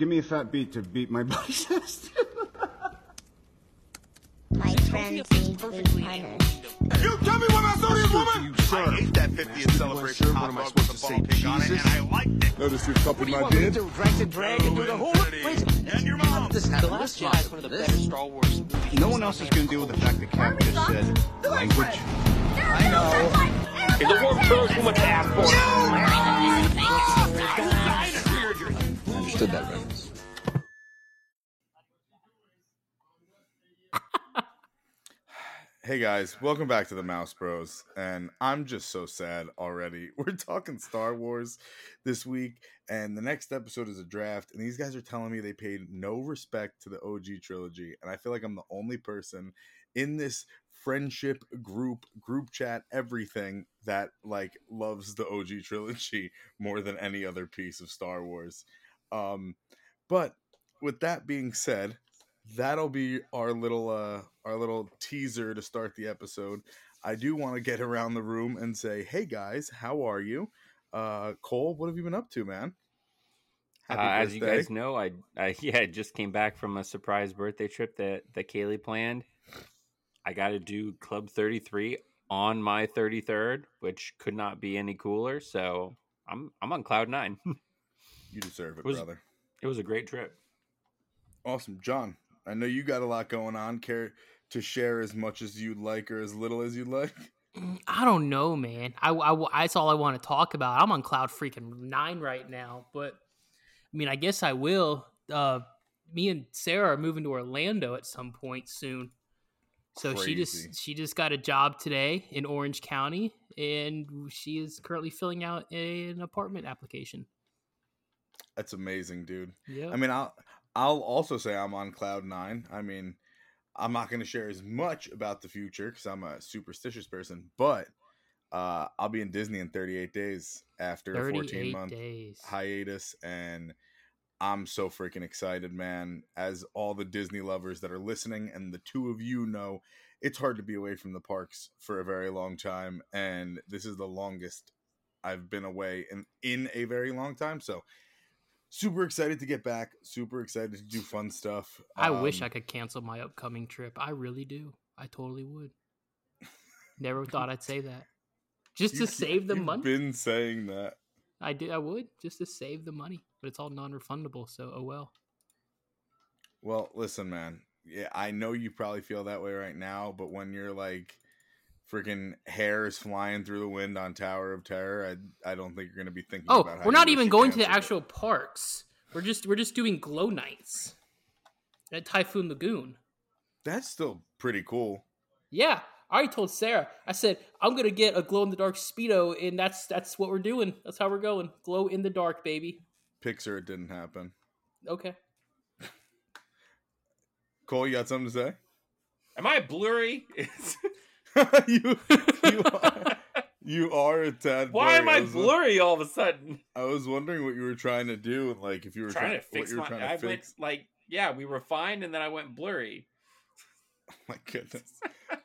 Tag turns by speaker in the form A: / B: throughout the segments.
A: give me a fat beat to beat my buddy's ass.
B: My friends need to be.
C: You tell me what I saw this woman!
D: I hate that 50th celebration
E: sir,
D: hot
E: what am I
D: dog with
E: supposed
D: the
E: to
D: ball
E: say,
D: pig on it,
E: Jesus?
D: and I liked it.
E: Notice you copied my
F: want me to do? Drag and drag and do the whole Wait,
D: And your mom.
F: This is
G: The Last Jedi is one of the better Star Wars movies.
A: no one else is gonna deal with the fact that Cap just said language.
B: I know.
G: If the war throws too much ass
E: that, Reynolds.
H: Hey guys, welcome back to the Mouse Bros. And I'm just so sad already. We're talking Star Wars this week, and the next episode is a draft. And these guys are telling me they paid no respect to the OG trilogy. And I feel like I'm the only person in this friendship group, group chat, everything that like loves the OG trilogy more than any other piece of Star Wars. Um, but with that being said, that'll be our little uh our little teaser to start the episode. I do want to get around the room and say, "Hey guys, how are you?" Uh Cole, what have you been up to, man?
I: Uh, as you guys know, I, I yeah just came back from a surprise birthday trip that that Kaylee planned. I got to do Club Thirty Three on my thirty third, which could not be any cooler. So I'm I'm on cloud nine.
H: you deserve it,
I: was-
H: brother.
I: it was a great trip.
H: Awesome, John. I know you got a lot going on. Care to share as much as you'd like or as little as you'd like?
J: I don't know, man. I, I, that's all I want to talk about. I'm on cloud freaking nine right now, but I mean, I guess I will. Uh, me and Sarah are moving to Orlando at some point soon. So she just she just got a job today in Orange County, and she is currently filling out an apartment application.
H: That's amazing, dude.
J: Yeah,
H: I mean, I'll I'll also say I'm on cloud nine. I mean, I'm not going to share as much about the future because I'm a superstitious person, but uh, I'll be in Disney in 38 days after a 14
J: thirty-eight
H: month
J: days.
H: hiatus, and I'm so freaking excited, man. As all the Disney lovers that are listening, and the two of you know, it's hard to be away from the parks for a very long time, and this is the longest I've been away in in a very long time. So super excited to get back. Super excited to do fun stuff.
J: I wish
H: Um,
J: I could cancel my upcoming trip. I really do. I totally would. Never thought I'd say that. Just
H: you
J: to save the
H: you've
J: money.
H: Been saying that.
J: I did. I would just to save the money, but it's all non-refundable. So oh well.
H: Well, listen, man. Yeah, I know you probably feel that way right now, but when you're like freaking hair is flying through the wind on Tower of Terror, I I don't think you're gonna be thinking.
J: Oh,
H: about how
J: we're not even going to the
H: canceled it.
J: actual parks. We're just we're just doing glow nights at Typhoon Lagoon.
H: That's still pretty cool.
J: Yeah, I already told Sarah. I said I'm gonna get a glow in the dark speedo, and that's that's what we're doing. That's how we're going. Glow in the dark, baby.
H: Pixar, it didn't happen.
J: Okay.
H: Cole, you got something to say?
I: Am I blurry?
H: you you are, you are a tad.
I: Why am
H: blurry.
I: I
H: was-
I: blurry all of a sudden?
H: I was wondering what you were trying to do, like if you were
I: trying to fix my. I
H: fix.
I: went like yeah, we were fine, and then I went blurry.
H: my goodness.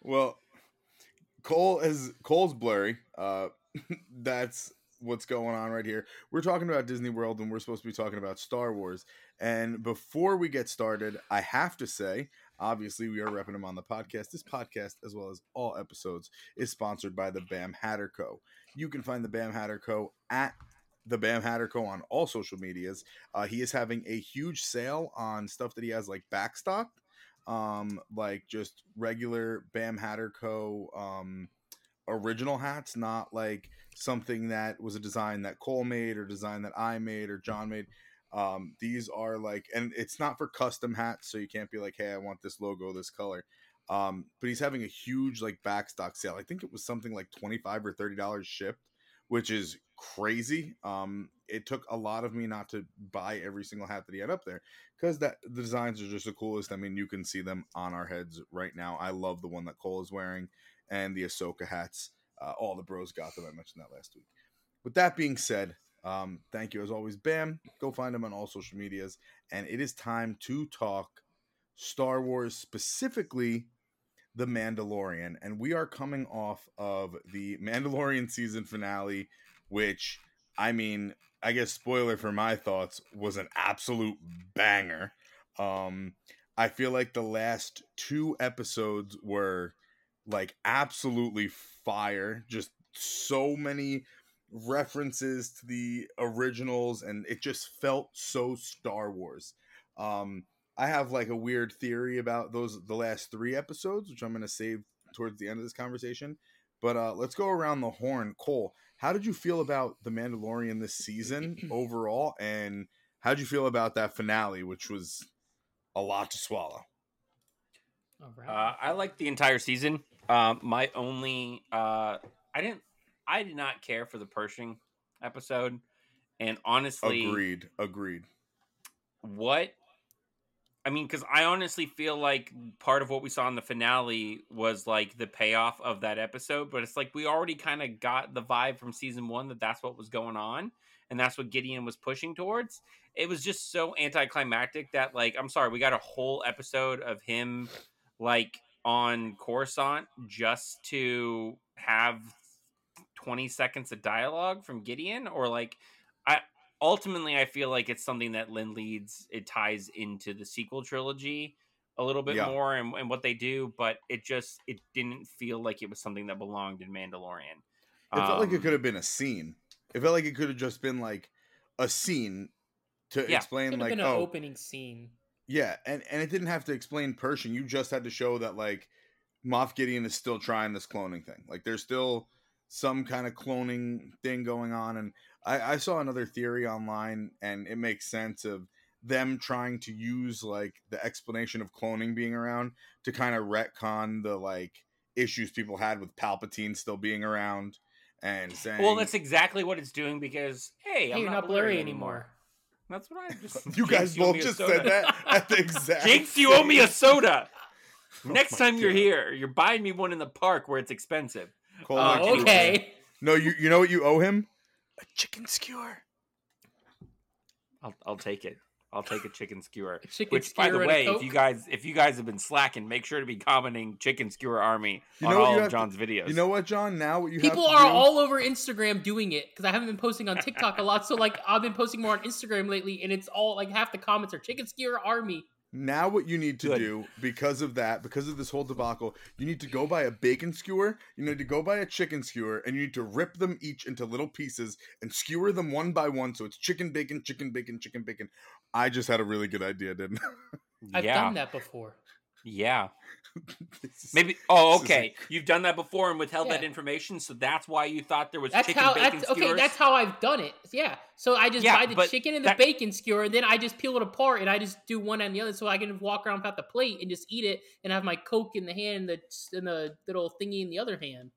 H: well, Cole is Cole's blurry. Uh, that's what's going on right here. We're talking about Disney World, and we're supposed to be talking about Star Wars. And before we get started, I have to say, obviously, we are repping them on the podcast. This podcast, as well as all episodes, is sponsored by the Bam Hatter Co. You can find the Bam Hatter Co. at the Bam Hatter Co. on all social medias. Uh, he is having a huge sale on stuff that he has like backstocked um like just regular bam hatter co um original hats not like something that was a design that cole made or design that i made or john made um these are like and it's not for custom hats so you can't be like hey i want this logo this color um but he's having a huge like backstock sale i think it was something like 25 or 30 dollars shipped which is crazy um it took a lot of me not to buy every single hat that he had up there because that the designs are just the coolest. I mean, you can see them on our heads right now. I love the one that Cole is wearing and the Ahsoka hats. Uh, all the bros got them. I mentioned that last week. With that being said, um, thank you as always, Bam. Go find him on all social medias, and it is time to talk Star Wars, specifically the Mandalorian, and we are coming off of the Mandalorian season finale, which I mean, I guess spoiler for my thoughts was an absolute banger. Um, I feel like the last two episodes were like absolutely fire. Just so many references to the originals, and it just felt so Star Wars. Um, I have like a weird theory about those the last three episodes, which I'm gonna save towards the end of this conversation. But uh, let's go around the horn. Cole, how did you feel about the Mandalorian this season overall, and how did you feel about that finale, which was a lot to swallow?
J: All right.
I: Uh, I liked the entire season. Um, my only, uh, I didn't, I did not care for the Pershing episode, and honestly,
H: Agreed. Agreed.
I: what I mean, because I honestly feel like part of what we saw in the finale was like the payoff of that episode, but it's like we already kind of got the vibe from season one that that's what was going on, and that's what Gideon was pushing towards. It was just so anticlimactic that, like, I'm sorry, we got a whole episode of him like on Coruscant just to have 20 seconds of dialogue from Gideon, or like, I ultimately I feel like it's something that Lynn leads. It ties into the sequel trilogy a little bit
H: Yeah.
I: more and, and what they do, but it just it didn't feel like it was something that belonged in Mandalorian.
H: It felt like it
I: Um,
H: could have been a scene. It felt like it could have just been like a scene to
I: Yeah.
H: explain,
J: Could
H: like,
J: been an
H: oh,
J: opening scene.
H: yeah, and and it didn't have to explain Pershing. You just had to show that like Moff Gideon is still trying this cloning thing. Like, there's still some kind of cloning thing going on, and I, I saw another theory online, and it makes sense of them trying to use like the explanation of cloning being around to kind of retcon the like issues people had with Palpatine still being around and saying
I: Well, that's exactly what it's doing because hey,
J: Hey,
I: I'm
J: you're
I: not,
J: not
I: blurry,
J: blurry
I: anymore.
J: anymore.
I: That's what I just.
H: You guys both just said that at the exact
I: Jinx, you owe me a soda.
H: Oh
I: Next
H: my
I: time you're here, you're buying me one in the park where it's expensive.
H: Cole,
I: Uh,
H: what you
J: okay.
H: No, you you know what you owe him? A chicken skewer.
I: I'll, I'll take it. I'll take a chicken skewer.
J: Chicken
I: Which, by the
J: skewer and a
I: way, if you guys if you guys have been slacking, make sure to be commenting "chicken skewer army"
H: You
I: on
H: know what
I: all
H: you
I: of
H: have to-
I: John's videos.
H: You know what, John? Now what you
J: People
H: have to
J: are
H: do,
J: all over Instagram doing it because I haven't been posting on TikTok a lot. So like I've been posting more on Instagram lately, and it's all like half the comments are chicken skewer army.
H: Now what you need to
I: Good.
H: do because of that, because of this whole debacle, you need to go buy a bacon skewer, you need to go buy a chicken skewer, and you need to rip them each into little pieces and skewer them one by one so it's chicken bacon, chicken bacon, chicken bacon. I just had a really good idea, didn't I?
J: I've
I: yeah,
J: done that before.
I: Yeah.
H: Is-
I: Maybe. Oh,
H: This is
I: okay. You've done that before and withheld that information, so that's why you thought there was
J: That's
I: chicken
J: how.
I: bacon
J: That's, okay,
I: skewers?
J: that's how I've done it. Yeah. So I just
I: Yeah,
J: buy the chicken and the
I: that-
J: bacon skewer, and then I just peel it apart, and I just do one and the other, so I can walk around without the plate and just eat it, and have my Coke in the hand and the and the little thingy in the other hand.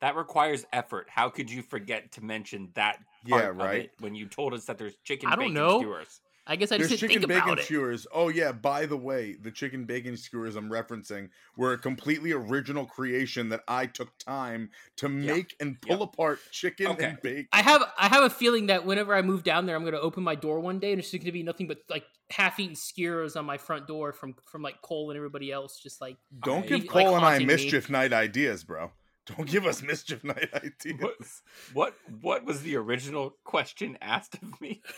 I: That requires effort. How could you forget to mention that?
H: Yeah,
I: part of
H: right.
I: it when you told us that there's chicken
J: I don't
I: bacon
J: know.
I: skewers.
J: I guess I
H: There's
J: just didn't
H: chicken
J: think
H: bacon
J: about it.
H: skewers. Oh yeah, by the way, the chicken bacon skewers I'm referencing were a completely original creation that I took time to make and pull
I: Yeah.
H: apart chicken
I: Okay.
H: and bacon.
J: I have I have a feeling that whenever I move down there, I'm going to open my door one day, and it's just going to be nothing but like half-eaten skewers on my front door from from like Cole and everybody else. Just like
H: Don't
I: I-
H: give
J: like
H: Cole and I
J: haunting me.
H: mischief night ideas, bro. Don't give us mischief night ideas.
I: What, what what was the original question asked of me?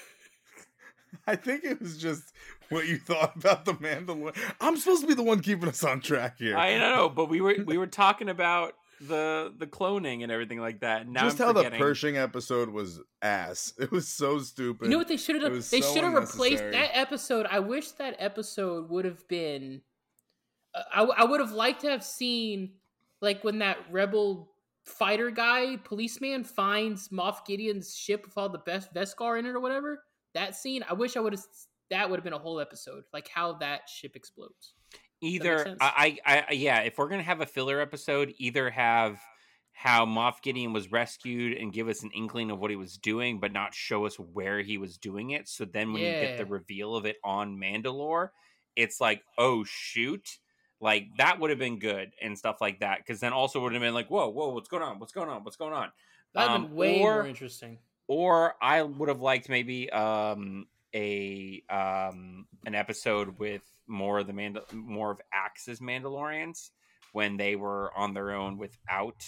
H: I think it was just what you thought about the Mandalorian. I'm supposed to be the one keeping us on track here.
I: I know, but we were we were talking about the the cloning and everything like that. Now
H: just
I: I'm
H: how the. Pershing episode was ass. It was so stupid.
J: You know what they should have done? They
H: so
J: should have replaced that episode. I wish that episode would have been. uh, I I would have liked to have seen like when that rebel fighter guy policeman finds Moff Gideon's ship with all the best Beskar in it or whatever. That scene, I wish I would have. That would have been a whole episode, like how that ship explodes.
I: either? I, I I yeah, if we're gonna have a filler episode, either have how Moff Gideon was rescued and give us an inkling of what he was doing, but not show us where he was doing it. So then when you get the reveal of it on Mandalore, it's like, oh shoot. Like that would have been good and stuff like that. Because then also would have been like, whoa, whoa, what's going on? What's going on? What's going on?
J: That'd have
I: Um,
J: been way
I: or-
J: more interesting.
I: Or I would have liked maybe um a um an episode with more of the Mandal- more of Axe's Mandalorians when they were on their own without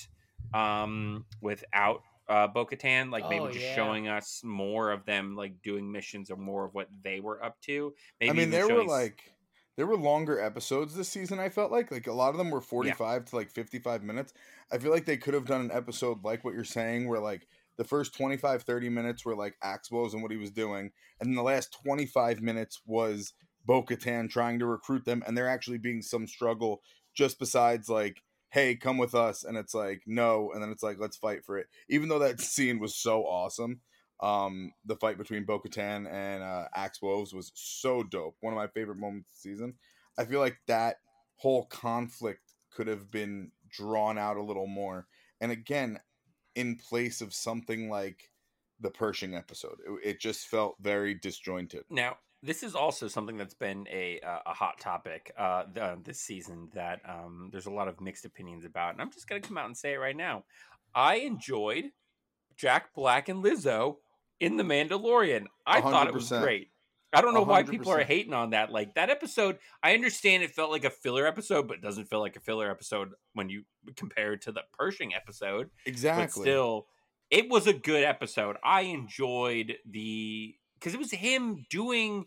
I: um without uh, Bo Katan, like maybe
J: Oh,
I: just
J: yeah.
I: showing us more of them like doing missions or more of what they were up to. Maybe
H: I mean, there were
I: showing s-
H: like there were longer episodes this season. I felt like like a lot of them were forty five to like fifty five minutes. I feel like they could have done an episode like what you're saying, where like the first 25 30 minutes were like Axwell's and what he was doing, and then the last twenty five minutes was Bo trying to recruit them, and there actually being some struggle just besides like. Hey, come with us, and it's like no, and then it's like let's fight for it. Even though that scene was so awesome, um, the fight between Bo and uh, Axe Woves was so dope. One of my favorite moments of the season. I feel like that whole conflict could have been drawn out a little more. And again, in place of something like the Pershing episode, it, it just felt very disjointed.
I: Now, this is also something that's been a uh, a hot topic uh, th- uh, this season that um, there's a lot of mixed opinions about, and I'm just gonna come out and say it right now. I enjoyed Jack Black and Lizzo in The Mandalorian. I thought it was great. I don't know why people are hating on that. Like that episode, I understand it felt like a filler episode, but it doesn't feel like a filler episode when you compare it to the Pershing episode
H: Exactly.
I: but still it was a good episode i enjoyed the because it was him doing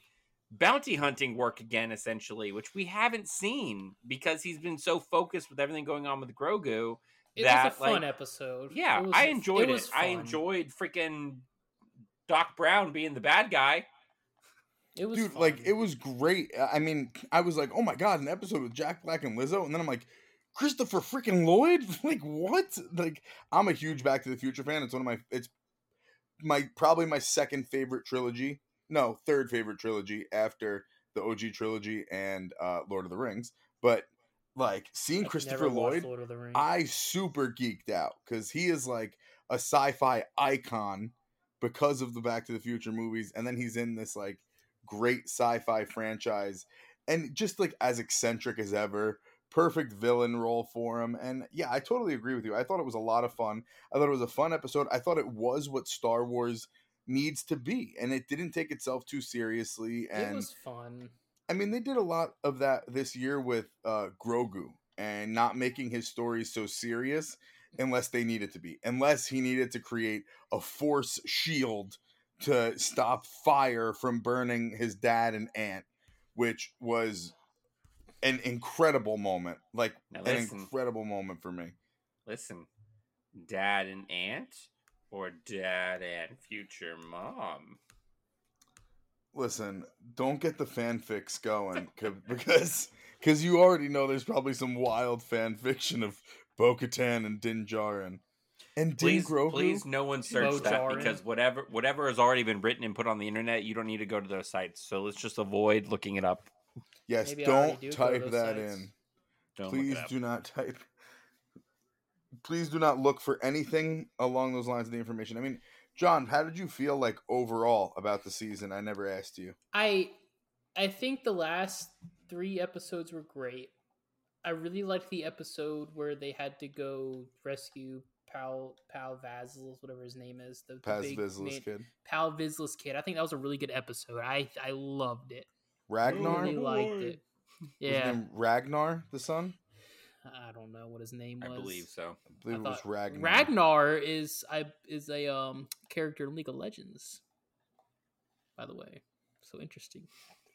I: bounty hunting work again essentially which we haven't seen because he's been so focused with everything going on with grogu
J: It
I: that
J: was a fun
I: like,
J: episode.
I: yeah
J: was-
I: i enjoyed it,
J: was
I: i enjoyed freaking doc brown being the bad guy
J: It was
H: Dude,
J: fun.
H: like it was great. I- mean, I was like, "Oh my god, an episode with Jack Black and Lizzo," and then I'm like, "Christopher freaking Lloyd? like what?" Like I'm a huge Back to the Future fan. It's one of my it's my probably my second favorite trilogy. No, third favorite trilogy after the OG trilogy and uh Lord of the Rings. But like seeing
J: I've
H: Christopher Lloyd,
J: Lord of the Rings.
H: I super geeked out because he is like a sci-fi icon because of the Back to the Future movies, and then he's in this like great sci-fi franchise, and just like as eccentric as ever. Perfect villain role for him, and yeah, I totally agree with you. I thought it was a lot of fun. I thought it was a fun episode. I thought it was what Star Wars needs to be, and it didn't take itself too seriously. And it
J: was fun.
H: I mean, they did a lot of that this year with uh, Grogu and not making his stories so serious unless they needed to be, unless he needed to create a force shield to stop fire from burning his dad and aunt, which was an incredible moment. Like,
I: Now
H: an incredible moment for me.
I: listen dad and aunt or dad and future mom
H: Listen, don't get the fanfics going because because you already know there's probably some wild fan fiction of Bo-Katan and Din Djarin. And Din
I: please,
H: Grogu.
I: please, no one search that
J: Mojarin.
I: because whatever whatever has already been written and put on the internet, you don't need to go to those sites. So let's just avoid looking it up.
H: yes,
J: Maybe
H: don't
J: do
H: type that
J: sites.
H: in.
I: Don't
H: Please do not type. Please do not look for anything along those lines of the information. I mean, John, how did you feel like overall about the season? I never asked you.
J: I I think the last three episodes were great. I really liked the episode where they had to go rescue Pal Pal Vazlis, whatever his name is, the, the
H: Paz
J: big
H: Vizslas
J: man-
H: kid.
J: Pal Vizslas kid. I think that was a really good episode. I I loved it.
H: Ragnar?
J: really liked it.
H: his
J: Yeah,
H: name Ragnar, the son?
J: I don't know what his name was.
I: I believe so.
H: I believe
J: I
H: it was Ragnar.
J: Ragnar is I is a um character in League of Legends. By the way, so interesting.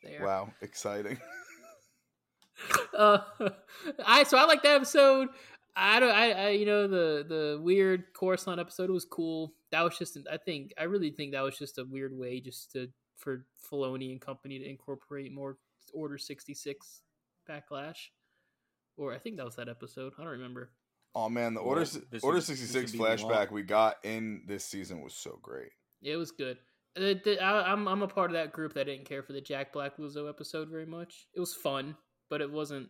J: There.
H: Wow, exciting.
J: uh, I so I like that episode. I don't. I, I you know the the weird Coruscant episode was cool. That was just. I think I really think that was just a weird way just to for Filoni and company to incorporate more Order sixty six backlash. Or I think that was that episode. I don't remember.
H: Oh man, the Order
I: this
H: Order sixty six flashback we got in this season was so great.
J: It was good. Uh, the- I, I'm I'm a part of that group that didn't care for the Jack Black Lizzo episode very much. It was fun, but it wasn't.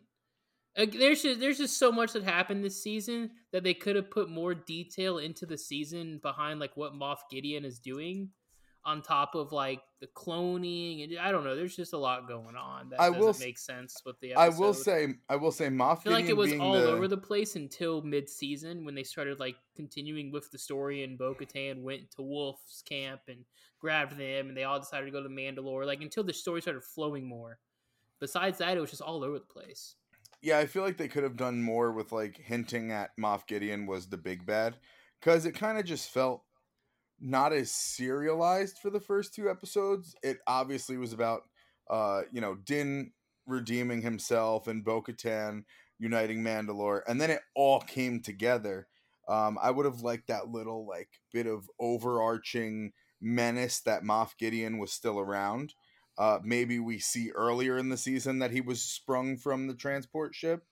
J: There's just there's just so much that happened this season that they could have put more detail into the season behind like what Moff Gideon is doing, on top of like the cloning and I don't know. There's just a lot going on that
H: I
J: doesn't
H: will
J: make sense with the.
H: I will say, I will say, Moff
J: I feel like it was all
H: the,
J: over the place until mid-season when they started like continuing with the story and Bo-Katan went to Wolf's camp and grabbed them and they all decided to go to Mandalore. Like until the story started flowing more. Besides that, it was just all over the place.
H: Yeah, I feel like they could have done more with like hinting at Moff Gideon was the big bad because it kind of just felt not as serialized for the first two episodes. It obviously was about, uh, you know, Din redeeming himself and Bo Katan uniting Mandalore, and then it all came together. Um, I would have liked that little like bit of overarching menace that Moff Gideon was still around. Uh, maybe we see earlier in the season that he was sprung from the transport ship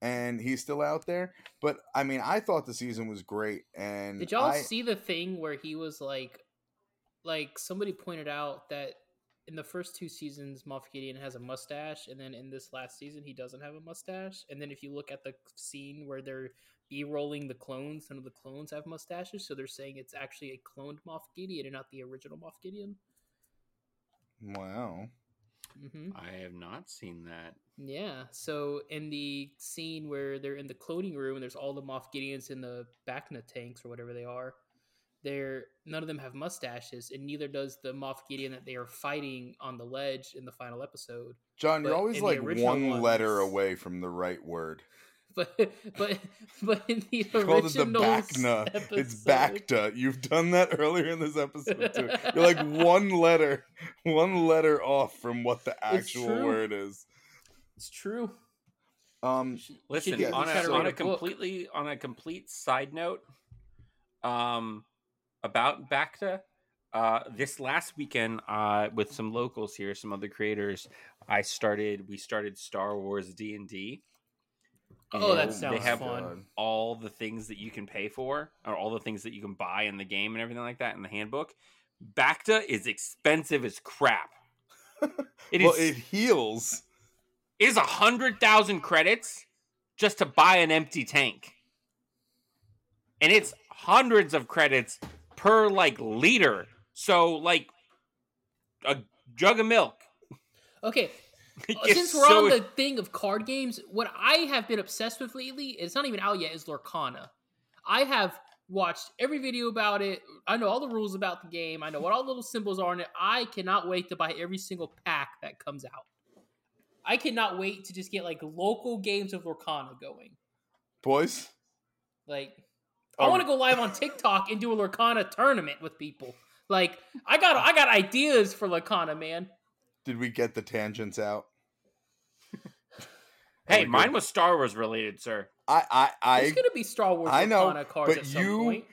H: and he's still out there. But I mean, I thought the season was great. And
J: Did y'all
H: I,
J: see the thing where he was like, like somebody pointed out that in the first two seasons, Moff Gideon has a mustache, and then in this last season, he doesn't have a mustache. And then if you look at the scene where they're b-rolling the clones, none of the clones have mustaches, so they're saying it's actually a cloned Moff Gideon and not the original Moff Gideon.
H: Wow.
J: hmm
I: I have not seen that.
J: Yeah. So in the scene where they're in the cloning room and there's all the Moff Gideons in the Bacna tanks or whatever they are, they're none of them have mustaches, and neither does the Moff Gideon that they are fighting on the ledge in the final episode.
H: John, you're always like
J: original
H: one letter away from the right word.
J: But but but in the
H: You called it the
J: original
H: Bacna. It's
J: episode-
H: Bacta. You've done that earlier in this episode too. You're like one letter, one letter off from what the actual word is.
J: It's true.
H: Um,
I: Listen,
J: get-
I: on
J: you try
I: a,
J: to
I: on a
J: a book.
I: completely on a complete side note, um, about Bacta, uh, this last weekend, uh, with some locals here, some other creators, I started. We started Star Wars D and D.
J: Oh, that sounds they
I: have
J: fun.
I: all the things that you can pay for, or all the things that you can buy in the game and everything like that in the handbook. Bacta is expensive as crap. It is
H: well, it heals.
I: it is a hundred thousand credits just to buy an empty tank, and it's hundreds of credits per like liter. So like a jug of milk.
J: Okay,
I: It gets Uh,
J: since we're
I: so
J: on the thing of card games, what I have been obsessed with lately, it's not even out yet, is Lorcana. I have watched every video about it. I know all the rules about the game. I know what all the little symbols are in it. I cannot wait to buy every single pack that comes out. I cannot wait to just get like local games of Lorcana going.
H: Boys,
J: Like, I
H: Oh.
J: want to go live on TikTok and do a Lorcana tournament with people. Like, I got I got ideas for Lorcana, man.
H: did we get the tangents out?
I: Hey,
H: we
I: mine
H: good?
I: was Star Wars related, sir.
H: I, I, I,
J: it's gonna be Star Wars
H: I know,
J: Lorcana cards
H: but
J: at some
H: you-
J: point.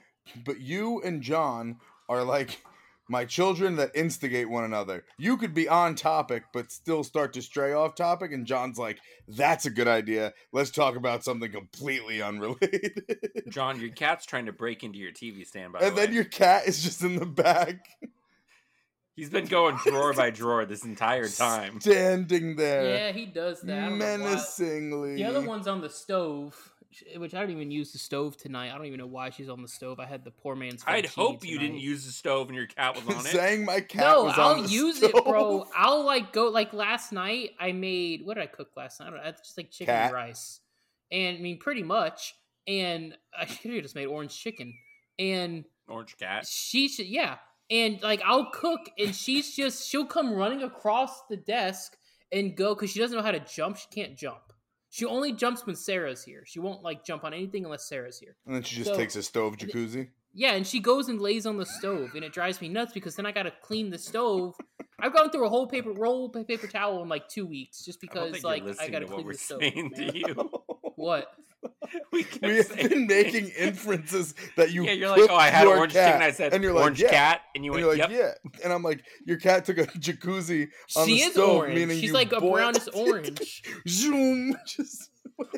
H: but you and John are like my children that instigate one another. You could be on topic, but still start to stray off topic, and John's like, "That's a good idea. Let's talk about something completely unrelated."
I: John, your cat's trying to break into your TV stand. By
H: and
I: the
H: then your cat is just in the back,
I: he's been going drawer by drawer this entire time.
H: standing there,
J: Yeah, he does that. I don't know why.
H: menacingly.
J: The other one's on the stove, which I don't even use the stove tonight. I don't even know why she's on the stove. I had the poor man's.
I: I'd hope you didn't use the stove and your cat was on it.
H: saying my cat
J: No,
H: was
J: I'll
H: on the
J: use it, bro. I'll like go like last night. I made what did I cook last night? I don't know. It's just like chicken
H: Cat.
J: and rice, and I mean pretty much. And I should have just made orange chicken. And
I: Orange cat.
J: she should yeah and like i'll cook and she's just she'll come running across the desk and go because she doesn't know how to jump she can't jump she only jumps when sarah's here she won't like jump on anything unless sarah's here
H: And then she just
J: So-
H: takes a stove jacuzzi.
J: yeah and she goes and lays on the stove and it drives me nuts because then i gotta clean the stove i've gone through a whole paper roll paper towel in like two weeks just because
I: think you're
J: like i gotta
I: to what
J: clean
I: we're
J: the stove
I: saying
J: man.
I: to you.
J: what
I: we kept
H: We have
I: saying
H: been making inferences that you.
I: Yeah, you're like, oh, I had
H: your
I: orange
H: cat.
I: chicken. I said,
H: and you're like,
I: orange
H: yeah.
I: cat, and you
H: And
I: went,
H: you're like,
I: yep.
H: yeah. And I'm like, your cat took a jacuzzi on
J: she
H: the
J: is
H: stove,
J: orange
H: meaning
J: she's like a brownish orange
H: Zoom. Just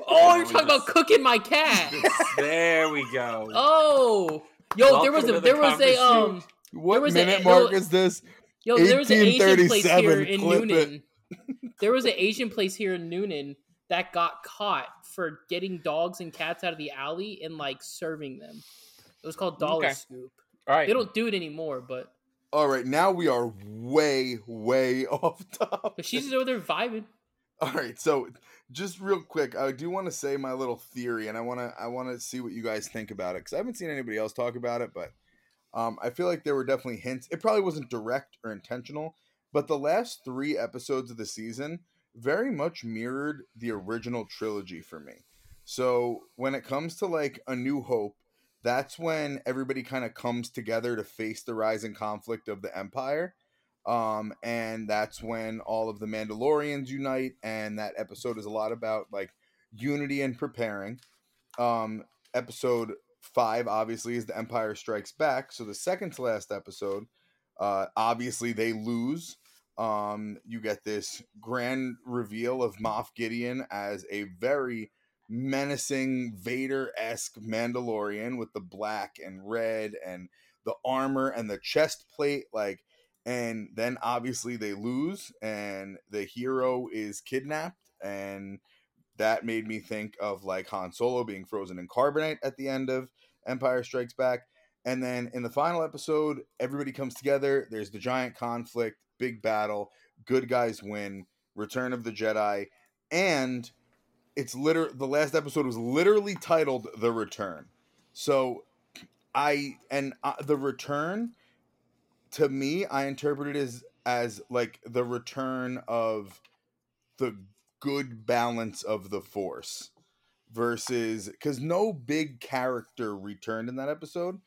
J: oh you're talking about cooking my cat
I: there we go.
J: Oh, yo, there was a
I: to the
J: there was a um,
I: conversation.
H: what
J: was a-
H: minute
J: a-
H: mark
J: yo-
H: is this?
J: yo, there was an Asian place here in
H: clip it.
J: Noonan. there was an Asian place here in Noonan that got caught for getting dogs and cats out of the alley and like serving them. It was called Dollar
I: Okay.
J: Scoop.
I: All right.
J: They don't do it anymore, but
H: All right, now we are way, way off top.
J: but she's just over there vibing.
H: All right, so just real quick, I do want to say my little theory, and I want to I want to see what you guys think about it because I haven't seen anybody else talk about it, but um, I feel like there were definitely hints. It probably wasn't direct or intentional, but the last three episodes of the season very much mirrored the original trilogy for me. So when it comes to like A New Hope, that's when everybody kind of comes together to face the rising conflict of the Empire. Um, and that's when all of the Mandalorians unite, and that episode is a lot about like unity and preparing. Um, episode five, obviously, is the Empire Strikes Back. So the second to last episode, uh, obviously they lose. Um, you get this grand reveal of Moff Gideon as a very menacing Vader esque Mandalorian with the black and red and the armor and the chest plate, like. And then obviously they lose, and the hero is kidnapped, and that made me think of like Han Solo being frozen in carbonite at the end of Empire Strikes Back. And then in the final episode, everybody comes together. There's the giant conflict, big battle, good guys win, Return of the Jedi, and it's liter the last episode was literally titled The Return. So I and uh, the return to me I interpret it as as like the return of the good balance of the force versus because no big character returned in that episode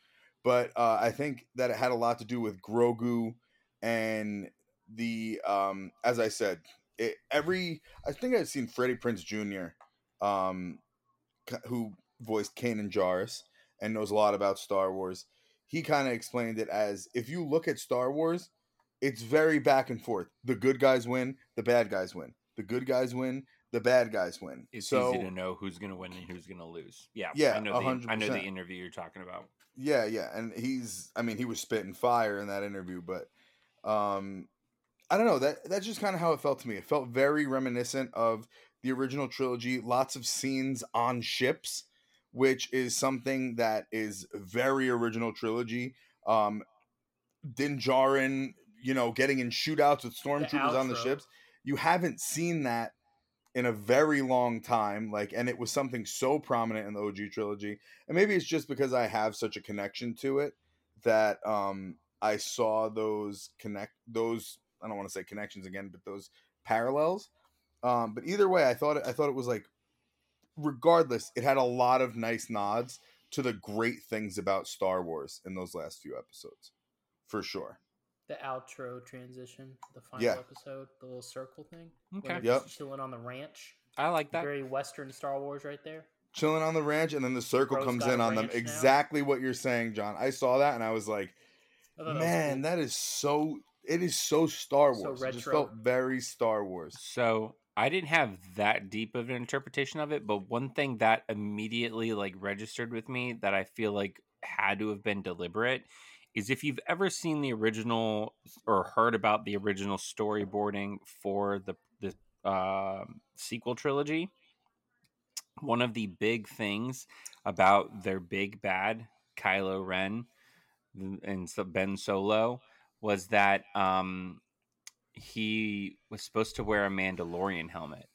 H: but uh, i think that it had a lot to do with grogu and the um as i said it, every i think i've seen freddie prinze jr um who voiced kanan jarrus and knows a lot about star wars he kind of explained it as if you look at star wars it's very back and forth the good guys win the bad guys win the good guys win the bad guys win
I: It's
H: so
I: easy to know who's going to win and who's going to lose. Yeah,
H: Yeah,
I: I know. The, I know the interview you're talking about.
H: Yeah, yeah, and he's I mean he was spitting fire in that interview, but um I don't know, that that's just kind of how it felt to me. It felt very reminiscent of the original trilogy, lots of scenes on ships, which is something that is very original trilogy. Um Din Djarin, you know, getting in shootouts with stormtroopers on the ships. You haven't seen that in a very long time like and it was something so prominent in the OG trilogy and maybe it's just because I have such a connection to it that um I saw those connect those I don't want to say connections again but those parallels um but either way I thought it, I thought it was like regardless it had a lot of nice nods to the great things about Star Wars in those last few episodes for sure
J: The outro transition, the final
H: Yeah.
J: episode, the little circle thing.
I: Okay.
H: Yep.
J: chilling on the ranch.
I: I like that.
J: Very Western Star Wars right there.
H: chilling on the ranch and then the circle
J: Bro's
H: comes in on them
J: now.
H: exactly what you're saying John I saw that and I was like
J: I thought that was
H: Man,
J: cool.
H: that is so. It is so Star
J: So
H: Wars. it just felt very Star Wars.
I: So I didn't have that deep of an interpretation of it, but one thing that immediately like registered with me that I feel like had to have been deliberate is if you've ever seen the original or heard about the original storyboarding for the the uh, sequel trilogy, one of the big things about their big bad Kylo Ren and Ben Solo was that um, he was supposed to wear a Mandalorian helmet.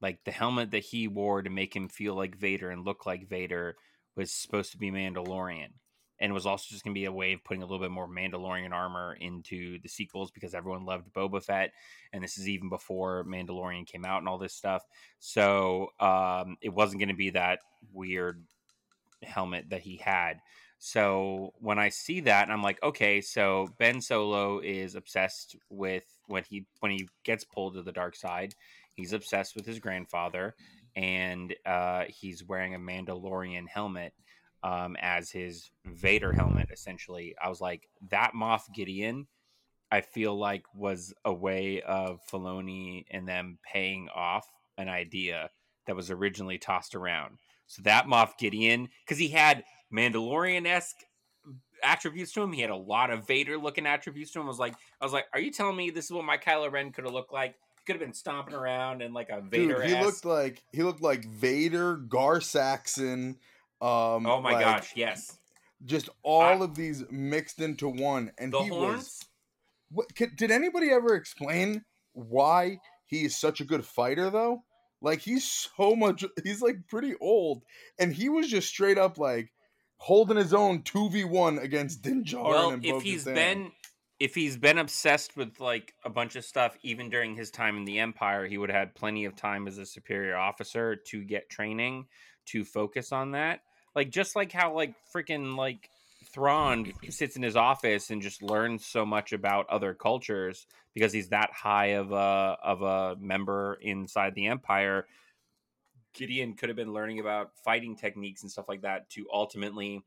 I: Like the helmet that he wore to make him feel like Vader and look like Vader was supposed to be Mandalorian. And was also just going to be a way of putting a little bit more Mandalorian armor into the sequels because everyone loved Boba Fett. And this is even before Mandalorian came out and all this stuff. So um, it wasn't going to be that weird helmet that he had. So when I see that, I'm like, okay, so Ben Solo is obsessed with when he when he gets pulled to the dark side, he's obsessed with his grandfather, and uh, he's wearing a Mandalorian helmet um, as his Vader helmet. Essentially, I was like, that Moff Gideon. I feel like was a way of Filoni and them paying off an idea that was originally tossed around. So that Moff Gideon, because he had Mandalorian esque attributes to him, he had a lot of Vader looking attributes to him. I was like, I was like, are you telling me this is what my Kylo Ren could have looked like? He could have been stomping around in like a Vader.
H: Dude, he looked like he looked like Vader, Gar Saxon. Um,
I: oh my
H: like,
I: gosh, yes.
H: Just all of these mixed into one, and he
I: horns.
H: was. What, could, did anybody ever explain why he is such a good fighter though? Like he's so much. He's like pretty old, and he was just straight up like holding his own two v one against Din Djarin
I: well,
H: and
I: if he's been if he's been obsessed with like a bunch of stuff even during his time in the empire he would have had plenty of time as a superior officer to get training to focus on that like just like how like freaking like Thrawn sits in his office and just learns so much about other cultures because he's that high of a of a member inside the Empire. Gideon could have been learning about fighting techniques and stuff like that to ultimately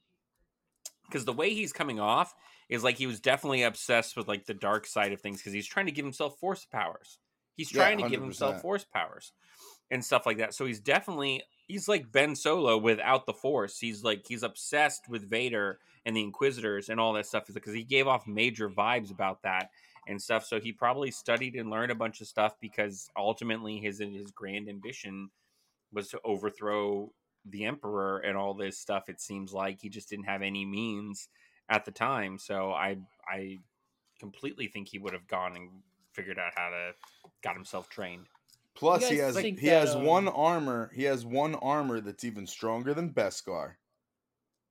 I: because the way he's coming off is like he was definitely obsessed with like the dark side of things because he's trying to give himself force powers. He's
H: Yeah,
I: trying to give himself force powers and stuff like that. So he's definitely he's like Ben Solo without the force. He's like he's obsessed with Vader and the Inquisitors and all that stuff because he gave off major vibes about that and stuff. So he probably studied and learned a bunch of stuff because ultimately his his grand ambition was to overthrow the emperor and all this stuff. It seems like he just didn't have any means at the time. So I I completely think he would have gone and figured out how to got himself trained.
H: Plus, he has he
J: that,
H: has
J: um,
H: one armor. He has one armor that's even stronger than Beskar,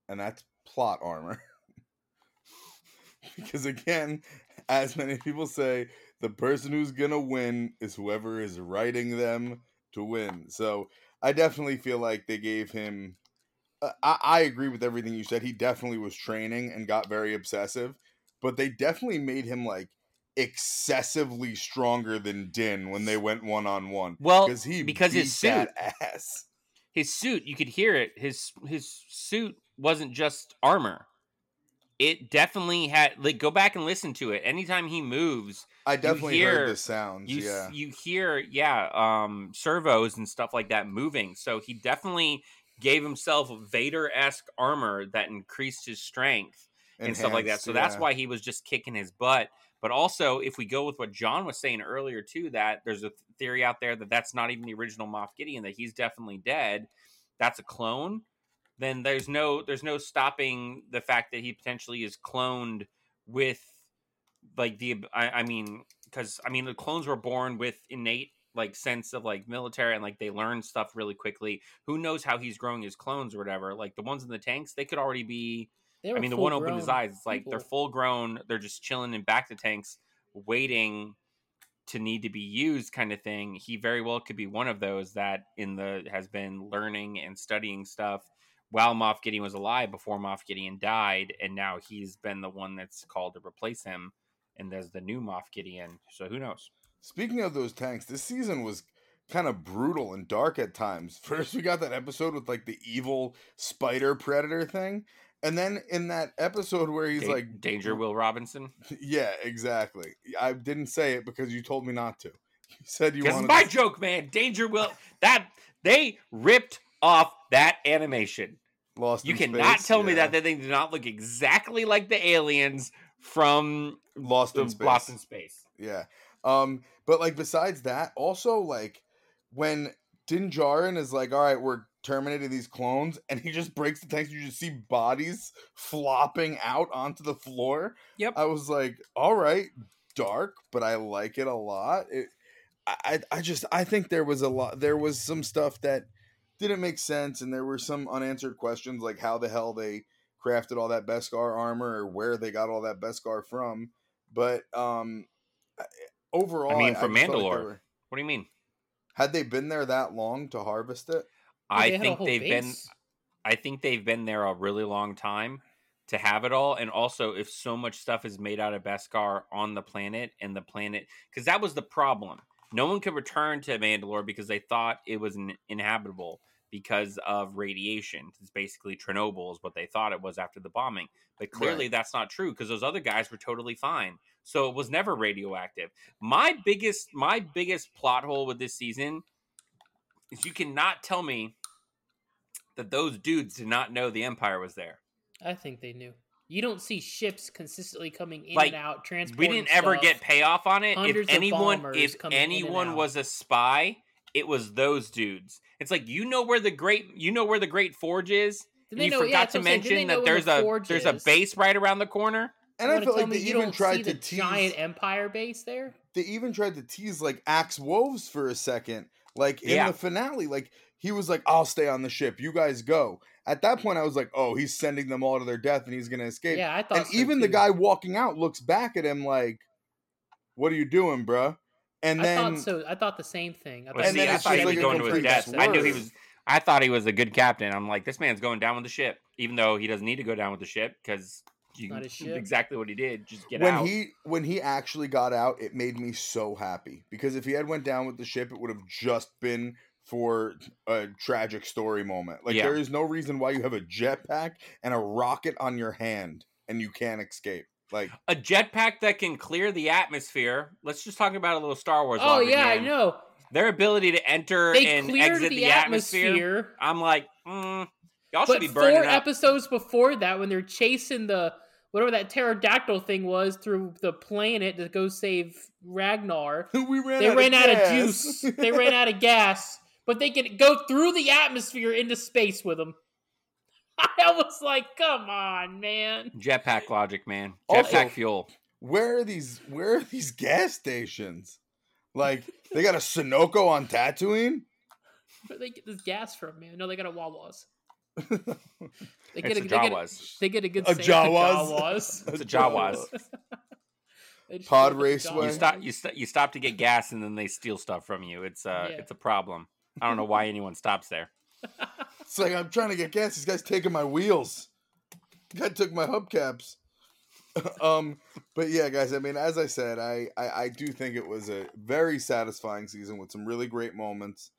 H: and that's plot armor. because again, as many people say, the person who's gonna win is whoever is writing them to win. So I definitely feel like they gave him. uh, I, I agree with everything you said. He definitely was training and got very obsessive, but they definitely made him like excessively stronger than Din when they went one on one.
I: Well,
H: because he
I: because his suit-
H: ass.
I: His suit, you could hear it. His his suit wasn't just armor. It definitely had like go back and listen to it. Anytime he moves,
H: I definitely
I: hear-
H: heard the sounds.
I: you
H: yeah,
I: you hear yeah um servos and stuff like that moving. So he definitely gave himself vader-esque armor that increased his strength and stuff like that. So that's why he was just kicking his butt. But also if we go with what john was saying earlier too that there's a theory out there that that's not even the original moff gideon that he's definitely dead that's a clone then there's no there's no stopping the fact that he potentially is cloned with like the i, I mean because i mean the clones were born with innate like sense of like military and like they learn stuff really quickly. Who knows how he's growing his clones or whatever. Like the ones in the tanks they could already be i mean the one opened his eyes it's like they're full grown they're just chilling in back the tanks waiting to need to be used kind of thing. He very well could be one of those that in the has been learning and studying stuff while Moff Gideon was alive before Moff Gideon died, and now he's been the one that's called to replace him, and there's the new Moff Gideon. So who knows?
H: Speaking of those tanks, this season was kind of brutal and dark at times. First, we got that episode with like the evil spider predator thing, and then in that episode where he's
I: Da-
H: like,
I: Danger Will Robinson.
H: "Yeah, exactly." I didn't say it because you told me not to. You said you wanted.
I: my
H: to-
I: joke, man. Danger Will. That they ripped off that animation.
H: Lost.
I: You cannot
H: Space,
I: tell me that that they do not look exactly like the aliens from
H: Lost in Space.
I: Lost in Space.
H: Yeah. Um, but like besides that, also like when Din Djarin is like, all right, we're terminating these clones, and he just breaks the tanks, you just see bodies flopping out onto the floor.
I: Yep.
H: I was like, all right, dark, but I like it a lot. It I I just I think there was a lot there was some stuff that didn't make sense and there were some unanswered questions like how the hell they crafted all that Beskar armor or where they got all that Beskar from. But um overall
I: I mean, from
H: just felt like
I: Mandalore.
H: were-
I: What do you mean?
H: had they been there that long to harvest it?
I: I
J: They
I: think they've been. I think they've been there a really long time to have it all. And also, if so much stuff is made out of Beskar on the planet and the planet, because that was the problem. No one could return to Mandalore because they thought it was in- inhabitable because of radiation. It's basically Chernobyl is what they thought it was after the bombing. But clearly,
H: Right.
I: that's not true because those other guys were totally fine. So it was never radioactive. My biggest, my biggest plot hole with this season is you cannot tell me that those dudes did not know the Empire was there.
J: I think they knew. You don't see ships consistently coming in
I: Like,
J: and out, Transporting We
I: didn't ever
J: stuff.
I: get payoff on it.
J: Hundreds
I: if anyone, if
J: coming in and
I: anyone was a spy, it was those dudes. It's like you know where the great, you know where the Great Forge is. And you
J: know-
I: forgot
J: that's
I: to
J: what I'm saying. Did they
I: mention
J: know
I: that there's
J: the
I: a
J: forge
I: there's a base right around the corner.
H: And I
J: wanna
H: felt like they even tried to
J: the
H: tease
J: giant empire base there.
H: they even tried to tease like Axe Woves for a second. Like in
I: Yeah.
H: the finale, like he was like, I'll stay on the ship, you guys go. At that point, I was like, oh, he's sending them all to their death and he's gonna escape.
J: Yeah, I thought.
H: and
J: so,
H: even the guy walking out looks back at him like, What are you doing, bruh? And
J: I
H: then
J: thought so. I thought the same thing. I
I: Well,
H: And
I: see,
H: then
I: I thought he was going to his death. I knew he was. I thought he was a good captain. I'm like, this man's going down with the ship, even though he doesn't need to go down with the ship because
J: Not
I: exactly what he did. Just get
H: when
I: out.
H: he when he actually got out, it made me so happy because if he had went down with the ship, it would have just been for a tragic story moment. Like
I: Yeah.
H: there is no reason why you have a jetpack and a rocket on your hand and you can't escape. Like
I: a jetpack that can clear the atmosphere. Let's just talk about a little Star Wars.
J: Oh
I: logic,
J: yeah, I know.
I: Their ability to enter
J: They
I: and exit
J: the,
I: the, atmosphere.
J: atmosphere.
I: I'm like, mm, y'all should
J: But
I: be
J: four
I: burning up.
J: episodes before that, when they're chasing the whatever that pterodactyl thing was through the planet to go save Ragnar,
H: we ran
J: they
H: out
J: ran
H: of
J: out of juice. they ran out of gas, but they could go through the atmosphere into space with them. I was like, come on, man.
I: Jetpack logic, man.
H: Also-
I: Jetpack fuel.
H: where are these where are these gas stations? Like they got a Sunoco on Tatooine?
J: Where they get this gas from, man? No, they got a Wawas. They
I: It's a
J: they get
I: Jawas.
J: they get a good
H: A Jawas?
J: Jawas.
I: It's a Jawas.
H: Pod
J: go to the
H: Raceway.
I: You stop. You st- You stop to get gas, and then they steal stuff from you. It's uh,
J: Yeah.
I: it's a problem. I don't know why anyone stops there.
H: It's like I'm trying to get gas. This guy's taking my wheels. The guy took my hubcaps. um, but yeah, guys. I mean, as I said, I, I I do think it was a very satisfying season with some really great moments,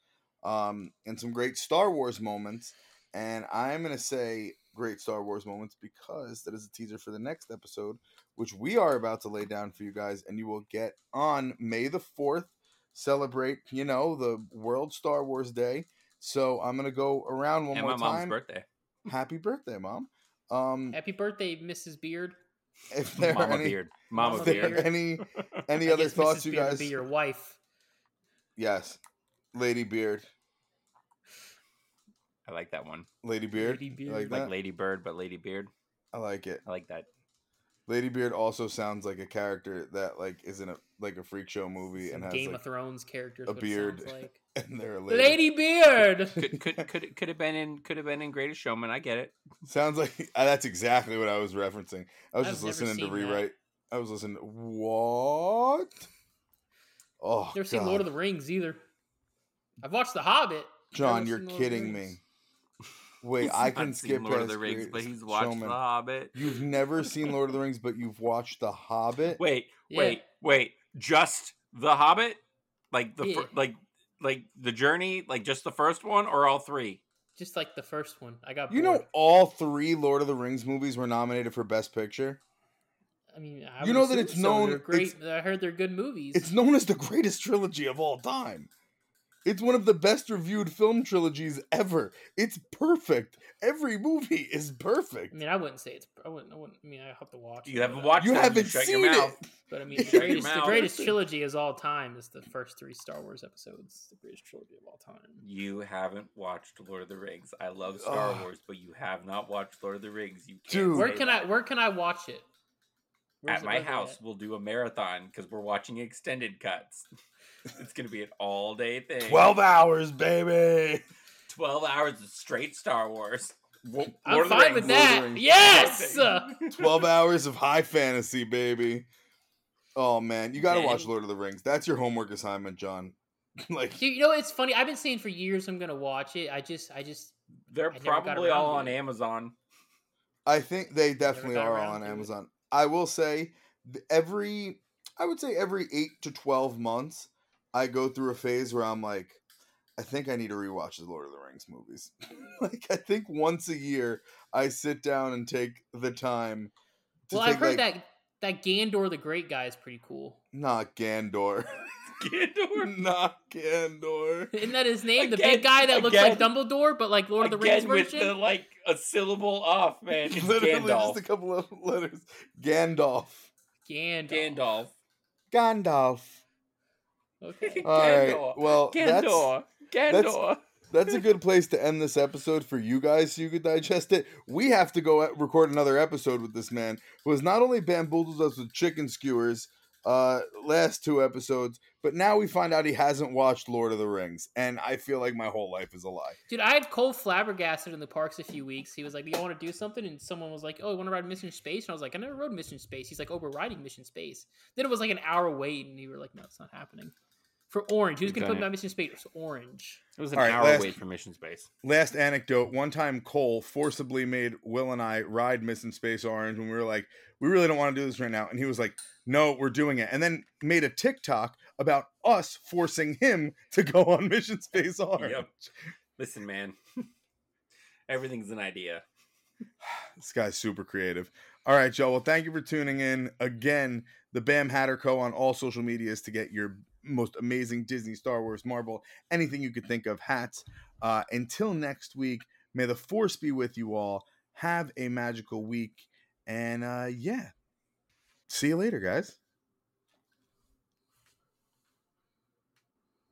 H: um, and some great Star Wars moments. And I'm gonna say great Star Wars moments because that is a teaser for the next episode, which we are about to lay down for you guys, and you will get on May the fourth. Celebrate, you know, the World Star Wars Day. So I'm gonna go around one
I: and
H: more
I: my mom's
H: time.
I: birthday.
H: Happy birthday, mom. Um,
J: Happy birthday, Mrs. Beard.
H: if there are
I: Mama
H: any,
I: beard. Mama
J: Mama
H: if there
I: beard.
H: any, any other
J: guess
H: thoughts,
J: Mrs.
H: you
J: Beard
H: guys?
J: be your wife.
H: Yes, Lady Beard,
I: I like that one.
H: Lady Beard.
J: Lady Beard.
H: Like
I: Like? Lady Bird, but Lady Beard.
H: I like it.
I: I like that.
H: Lady Beard also sounds like a character that like is in a like a freak show movie
J: Some
H: and has
J: Game
H: like,
J: of Thrones characters.
H: a beard.
J: Like.
H: and they're a lady.
J: Lady Beard.
I: Could could could could have been in could have been in Greatest Showman. I get it.
H: Sounds like uh, that's exactly what I was referencing. I was
J: I've
H: just listening to
J: seen that.
H: rewrite. I was listening. What? Oh,
J: Never seen
H: God.
J: Lord of the Rings either. I've watched The Hobbit.
H: John, you're
J: seen Lord of the
H: kidding me. Wait,
I: He's
H: I
I: not
H: can
I: seen
H: skip
I: Lord of the Rings, but he's watched
H: Showman.
I: The Hobbit.
H: You've never seen Lord of the Rings, but you've watched The Hobbit.
I: Wait,
J: Yeah.
I: wait, wait. Just The Hobbit? Like the fir- like like the journey, like just the first one, or all three?
J: Just like the first one. I got.
H: You
J: bored.
H: know, all three Lord of the Rings movies were nominated for Best Picture.
J: I mean, I
H: you know that it's
J: so.
H: known-
J: They're great.
H: it's-
J: I heard they're good movies.
H: It's known as the greatest trilogy of all time. It's one of the best reviewed film trilogies ever. It's perfect. Every movie is perfect.
J: I mean, I wouldn't say it's. I wouldn't. I wouldn't. I mean, I have to watch.
I: You
J: it,
I: haven't watched
H: You
I: them,
H: haven't
I: shut
H: seen
I: your mouth.
H: it.
J: But I mean, the
I: Shut
J: greatest, the greatest trilogy of all time is the first three Star Wars episodes. The greatest trilogy of all time.
I: You haven't watched Lord of the Rings. I love Star
H: Ugh.
I: Wars, but you have not watched Lord of the Rings. You can't
H: Dude.
J: Where can
I: that.
J: I? Where can I watch it? Where's
I: At
J: it-
I: my house,
J: at?
I: we'll do a marathon because we're watching extended cuts. it's gonna be an all day thing.
H: 12 hours, baby.
I: 12 hours of straight Star Wars. Wo-
J: I'm
I: Lord of the
J: fine with
I: Rings.
H: Lord of the
J: that. Yes.
H: 12 hours of high fantasy, baby. Oh, man. You got to
I: Okay.
H: watch Lord of the Rings. That's your homework assignment, John. like,
J: you know it's funny. I've been saying for years I'm gonna watch it. I just, I just.
I: They're
J: I
I: probably all on
J: it.
I: Amazon.
H: I think they definitely are
J: around
H: on
J: to it.
H: Amazon. I will say every I would say every 8 to 12 months I go through a phase where I'm like I think I need to rewatch the Lord of the Rings movies. like I think once a year I sit down and take the time to
J: Well, I've heard
H: like,
J: that that Gandor the Great guy is pretty cool.
H: not Gandor.
I: Gandor.
H: not Gandor.
J: Isn't that his name? The big guy that looks like Dumbledore, but like Lord of the Rings
I: Again with
J: version.
I: the like a syllable off, man. It's
H: Literally
I: Gandalf.
H: just a couple of letters. Gandalf.
J: Gandalf.
I: Gandalf.
H: Gandalf.
J: Okay.
H: All right.
I: Gandor.
H: Well, that's
I: Gandor.
H: that's-
I: Gandor.
H: that's a good place to end this episode for you guys so you could digest it. We have to go at- record another episode with this man who has not only bamboozled us with chicken skewers uh last two episodes, but now we find out he hasn't watched Lord of the Rings, and I feel like my whole life is a lie.
J: Dude, I had Cole flabbergasted in the parks a few weeks. He was like, "Do you want to do something?" And someone was like, "Oh, you want to ride Mission Space?" And I was like, "I never rode Mission Space." He's like, "Oh, we're riding Mission Space." Then it was like an hour wait, and you were like, "No, it's not happening." For orange, who's gonna
I: Done
J: put
I: it.
J: my mission space? Orange.
I: It was an
H: All right,
I: hour
H: last-
I: wait for mission space.
H: Last anecdote: one time Cole forcibly made Will and I ride Mission Space Orange when we were like, "We really don't want to do this right now," and he was like, "No, we're doing it," and then made a TikTok about us forcing him to go on Mission Space Orange.
I: Yep. Listen, man, everything's an idea.
H: This guy's super creative. All right, Joe. Well, thank you for tuning in again. The Bam Hatter Co. on all social medias to get your most amazing Disney, Star Wars, Marvel, anything you could think of hats. Uh, until next week, may the force be with you all. Have a magical week, and uh, yeah, see you later, guys.